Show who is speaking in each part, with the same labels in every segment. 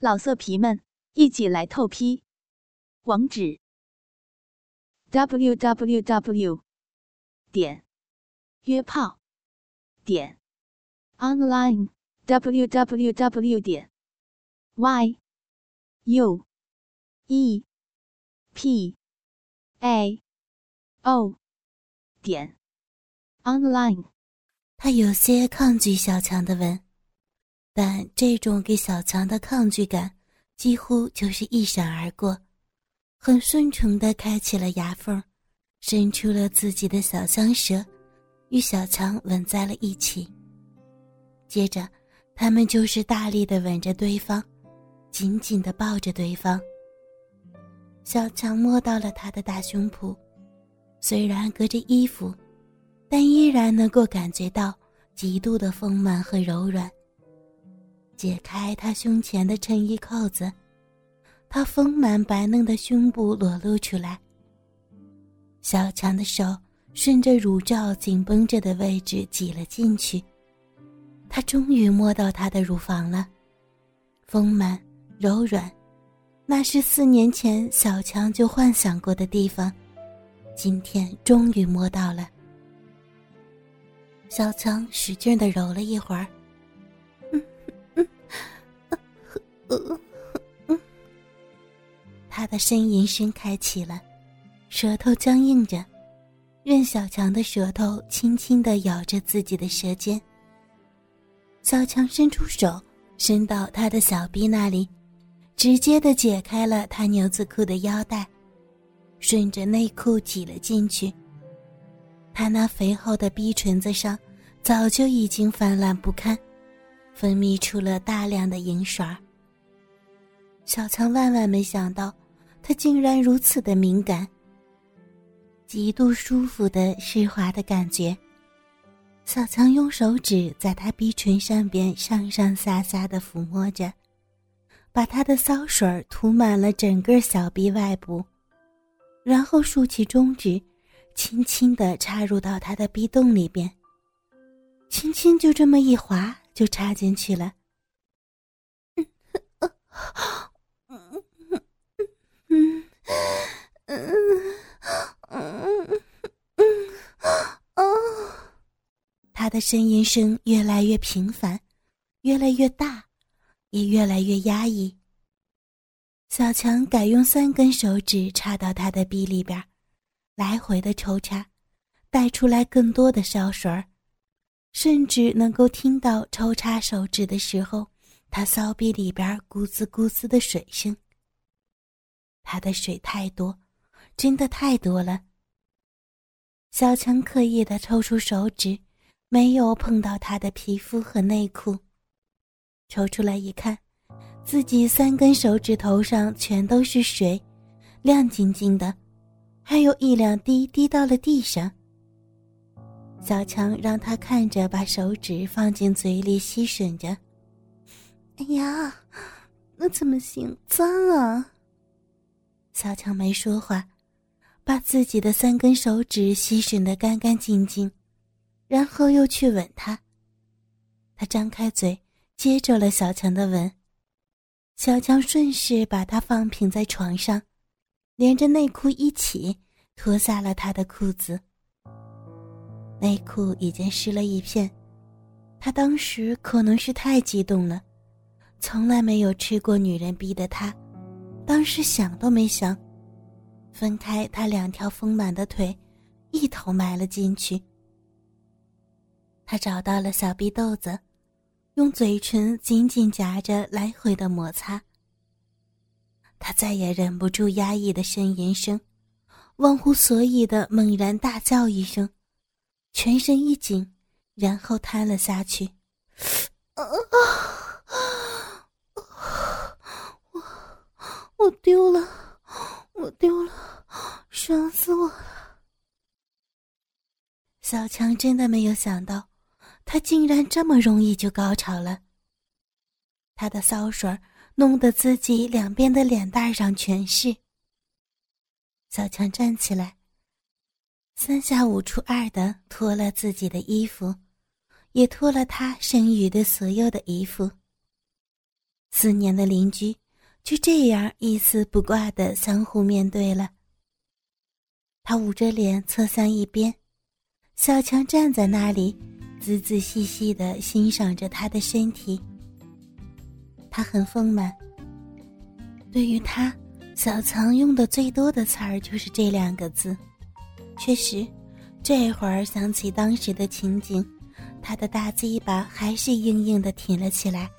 Speaker 1: 老色皮们，一起来透批！网址：w w w 点约炮点 online w w w 点 y u e p a o 点 online。
Speaker 2: 他有些抗拒小强的吻。但这种给小强的抗拒感几乎就是一闪而过，很顺从地开启了牙缝，伸出了自己的小香舌，与小强吻在了一起。接着，他们就是大力地吻着对方，紧紧地抱着对方。小强摸到了他的大胸脯，虽然隔着衣服，但依然能够感觉到极度的丰满和柔软。解开他胸前的衬衣扣子，他丰满白嫩的胸部裸露出来。小强的手顺着乳罩紧绷着的位置挤了进去，他终于摸到她的乳房了，丰满柔软，那是四年前小强就幻想过的地方，今天终于摸到了。小强使劲的揉了一会儿。呃 他的呻吟声开启了，舌头僵硬着，任小强的舌头轻轻的咬着自己的舌尖。小强伸出手，伸到他的小臂那里，直接的解开了他牛仔裤的腰带，顺着内裤挤了进去。他那肥厚的逼唇子上，早就已经泛滥不堪。分泌出了大量的银水小强万万没想到，他竟然如此的敏感。极度舒服的湿滑的感觉，小强用手指在他鼻唇上边上上下下的抚摸着，把他的骚水涂满了整个小臂外部，然后竖起中指，轻轻的插入到他的逼洞里边，轻轻就这么一滑。就插进去了。嗯嗯嗯嗯他的呻吟声越来越频繁，越来越大，也越来越压抑。小强改用三根手指插到他的鼻里边，来回的抽插，带出来更多的烧水儿。甚至能够听到抽插手指的时候，他骚逼里边咕滋咕滋的水声。他的水太多，真的太多了。小强刻意的抽出手指，没有碰到他的皮肤和内裤。抽出来一看，自己三根手指头上全都是水，亮晶晶的，还有一两滴滴到了地上。小强让他看着，把手指放进嘴里吸吮着。哎呀，那怎么行？脏啊！小强没说话，把自己的三根手指吸吮的干干净净，然后又去吻他。他张开嘴，接住了小强的吻。小强顺势把他放平在床上，连着内裤一起脱下了他的裤子。内裤已经湿了一片，他当时可能是太激动了，从来没有吃过女人逼的他，当时想都没想，分开他两条丰满的腿，一头埋了进去。他找到了小逼豆子，用嘴唇紧紧夹着，来回的摩擦。他再也忍不住压抑的呻吟声，忘乎所以的猛然大叫一声。全身一紧，然后瘫了下去。我丢了，我丢了，爽死我了！小强真的没有想到，他竟然这么容易就高潮了。他的骚水弄得自己两边的脸蛋上全是。小强站起来。三下五除二的脱了自己的衣服，也脱了他剩余的所有的衣服。四年的邻居就这样一丝不挂的相互面对了。他捂着脸侧向一边，小强站在那里，仔仔细细的欣赏着他的身体。他很丰满。对于他，小强用的最多的词儿就是这两个字。确实，这会儿想起当时的情景，他的大鸡巴还是硬硬的挺了起来。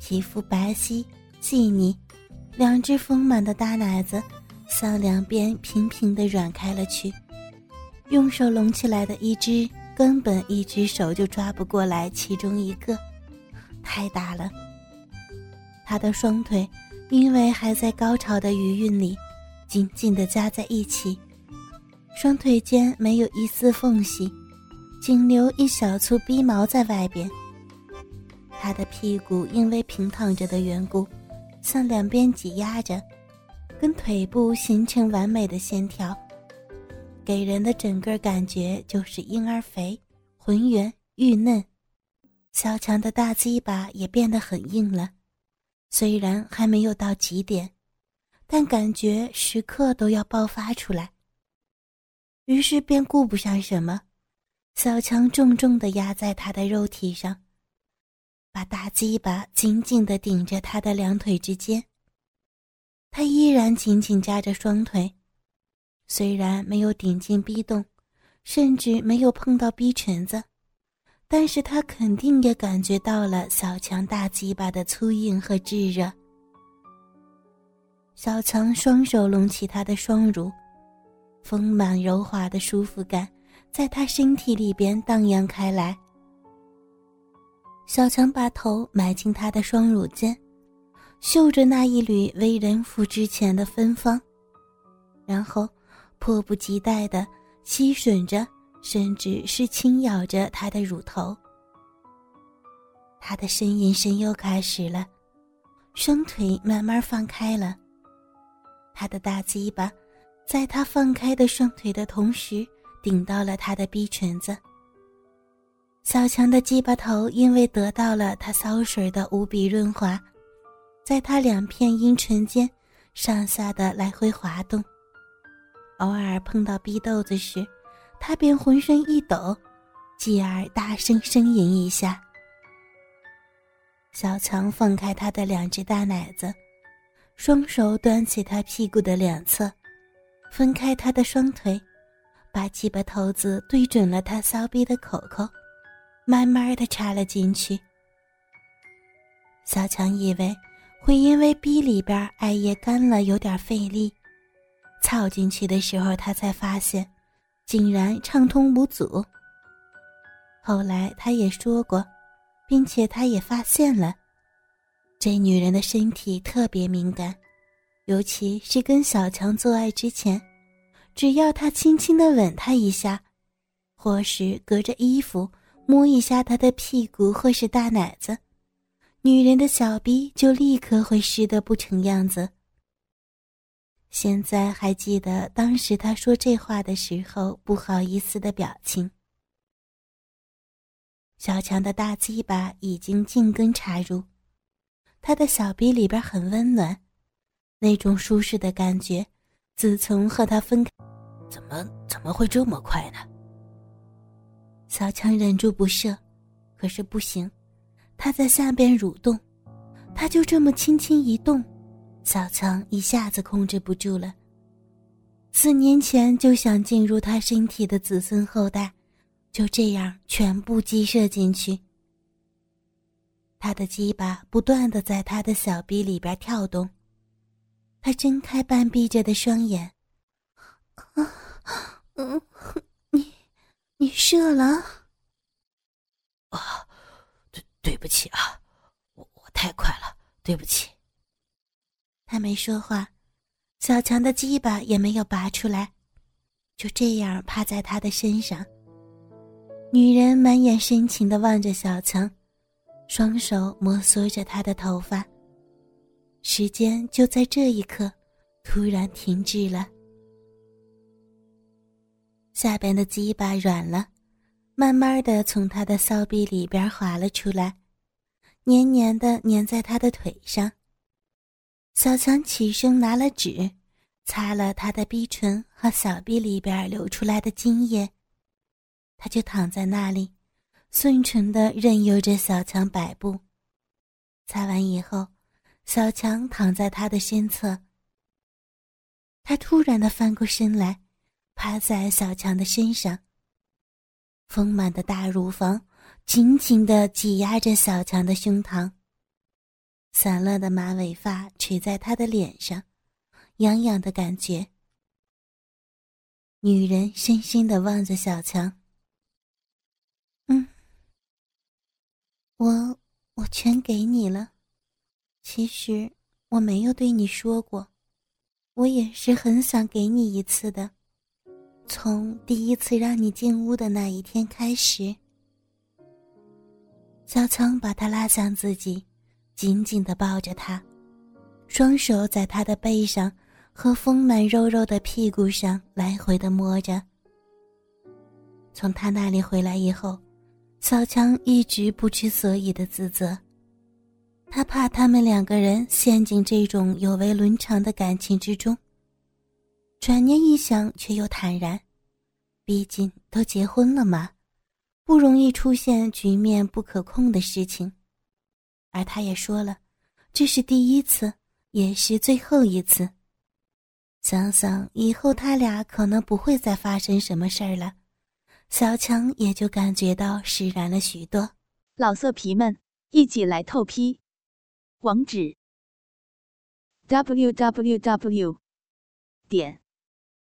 Speaker 2: 皮肤白皙细腻，两只丰满的大奶子向两边平平的软开了去。用手拢起来的一只，根本一只手就抓不过来其中一个，太大了。他的双腿因为还在高潮的余韵里，紧紧地夹在一起，双腿间没有一丝缝隙，仅留一小簇逼毛在外边。他的屁股因为平躺着的缘故，向两边挤压着，跟腿部形成完美的线条，给人的整个感觉就是婴儿肥、浑圆、玉嫩。小强的大鸡巴也变得很硬了，虽然还没有到极点，但感觉时刻都要爆发出来。于是便顾不上什么，小强重重地压在他的肉体上。把大鸡巴紧紧地顶着他的两腿之间，他依然紧紧夹着双腿，虽然没有顶进逼洞，甚至没有碰到逼裙子，但是他肯定也感觉到了小强大鸡巴的粗硬和炙热。小强双手拢起他的双乳，丰满柔滑的舒服感在他身体里边荡漾开来。小强把头埋进他的双乳间，嗅着那一缕为人父之前的芬芳，然后迫不及待地吸吮着，甚至是轻咬着他的乳头。他的呻吟声又开始了，双腿慢慢放开了，他的大鸡巴在他放开的双腿的同时，顶到了他的逼裙子。小强的鸡巴头因为得到了他骚水的无比润滑，在他两片阴唇间上下的来回滑动，偶尔碰到逼豆子时，他便浑身一抖，继而大声呻吟一下。小强放开他的两只大奶子，双手端起他屁股的两侧，分开他的双腿，把鸡巴头子对准了他骚逼的口口。慢慢的插了进去。小强以为会因为逼里边艾叶干了有点费力，操进去的时候他才发现，竟然畅通无阻。后来他也说过，并且他也发现了，这女人的身体特别敏感，尤其是跟小强做爱之前，只要他轻轻的吻她一下，或是隔着衣服。摸一下他的屁股或是大奶子，女人的小逼就立刻会湿得不成样子。现在还记得当时他说这话的时候不好意思的表情。小强的大鸡巴已经进根插入，他的小逼里边很温暖，那种舒适的感觉，自从和他分开，
Speaker 3: 怎么怎么会这么快呢？
Speaker 2: 小强忍住不射，可是不行，他在下边蠕动，他就这么轻轻一动，小强一下子控制不住了。四年前就想进入他身体的子孙后代，就这样全部激射进去。他的鸡巴不断的在他的小臂里边跳动，他睁开半闭着的双眼，啊，嗯。你射了？
Speaker 3: 啊，对对不起啊，我我太快了，对不起。
Speaker 2: 他没说话，小强的鸡巴也没有拔出来，就这样趴在他的身上。女人满眼深情的望着小强，双手摩挲着他的头发。时间就在这一刻，突然停滞了。下边的鸡巴软了，慢慢的从他的骚逼里边滑了出来，黏黏的粘在他的腿上。小强起身拿了纸，擦了他的鼻唇和小臂里边流出来的精液。他就躺在那里，顺纯的任由着小强摆布。擦完以后，小强躺在他的身侧。他突然的翻过身来，趴在小强的身上。丰满的大乳房紧紧的挤压着小强的胸膛。散乱的马尾发垂在他的脸上，痒痒的感觉。女人深深的望着小强。嗯，我我全给你了。其实我没有对你说过，我也是很想给你一次的。从第一次让你进屋的那一天开始，小强把他拉向自己。紧紧的抱着他，双手在他的背上和丰满肉肉的屁股上来回的摸着。从他那里回来以后，小强一直不知所以的自责，他怕他们两个人陷进这种有违伦常的感情之中。转念一想，却又坦然，毕竟都结婚了嘛，不容易出现局面不可控的事情。而他也说了，这是第一次，也是最后一次。想想以后他俩可能不会再发生什么事儿了，小强也就感觉到释然了许多。
Speaker 1: 老色皮们，一起来透批！网址：w w w. 点